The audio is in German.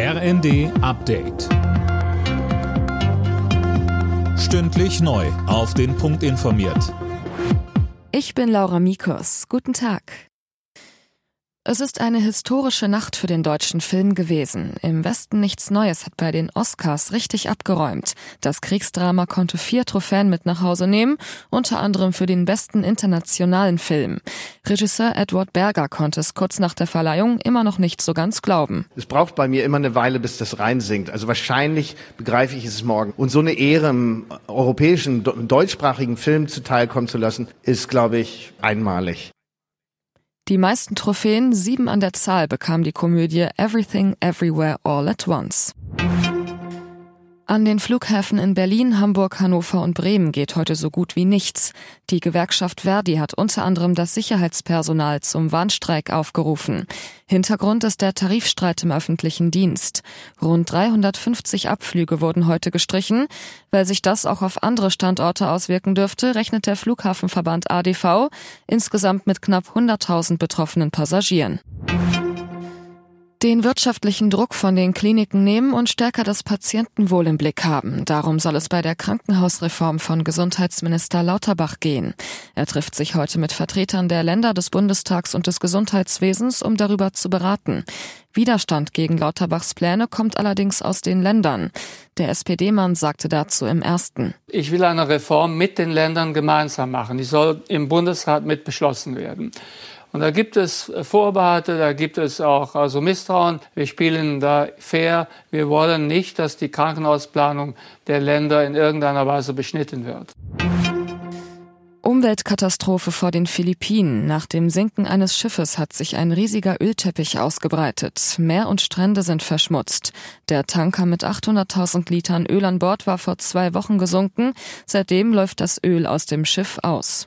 RND Update. Stündlich neu. Auf den Punkt informiert. Ich bin Laura Mikos. Guten Tag. Es ist eine historische Nacht für den deutschen Film gewesen. Im Westen nichts Neues hat bei den Oscars richtig abgeräumt. Das Kriegsdrama konnte vier Trophäen mit nach Hause nehmen, unter anderem für den besten internationalen Film. Regisseur Edward Berger konnte es kurz nach der Verleihung immer noch nicht so ganz glauben. Es braucht bei mir immer eine Weile, bis das reinsinkt. Also wahrscheinlich begreife ich es morgen. Und so eine Ehre im europäischen, deutschsprachigen Film zuteilkommen zu lassen, ist, glaube ich, einmalig. Die meisten Trophäen, sieben an der Zahl, bekam die Komödie Everything Everywhere All at Once. An den Flughäfen in Berlin, Hamburg, Hannover und Bremen geht heute so gut wie nichts. Die Gewerkschaft Verdi hat unter anderem das Sicherheitspersonal zum Warnstreik aufgerufen. Hintergrund ist der Tarifstreit im öffentlichen Dienst. Rund 350 Abflüge wurden heute gestrichen. Weil sich das auch auf andere Standorte auswirken dürfte, rechnet der Flughafenverband ADV insgesamt mit knapp 100.000 betroffenen Passagieren den wirtschaftlichen Druck von den Kliniken nehmen und stärker das Patientenwohl im Blick haben. Darum soll es bei der Krankenhausreform von Gesundheitsminister Lauterbach gehen. Er trifft sich heute mit Vertretern der Länder des Bundestags und des Gesundheitswesens, um darüber zu beraten. Widerstand gegen Lauterbachs Pläne kommt allerdings aus den Ländern. Der SPD-Mann sagte dazu im ersten. Ich will eine Reform mit den Ländern gemeinsam machen. Die soll im Bundesrat mit beschlossen werden. Und da gibt es Vorbehalte, da gibt es auch also Misstrauen. Wir spielen da fair. Wir wollen nicht, dass die Krankenhausplanung der Länder in irgendeiner Weise beschnitten wird. Umweltkatastrophe vor den Philippinen. Nach dem Sinken eines Schiffes hat sich ein riesiger Ölteppich ausgebreitet. Meer und Strände sind verschmutzt. Der Tanker mit 800.000 Litern Öl an Bord war vor zwei Wochen gesunken. Seitdem läuft das Öl aus dem Schiff aus.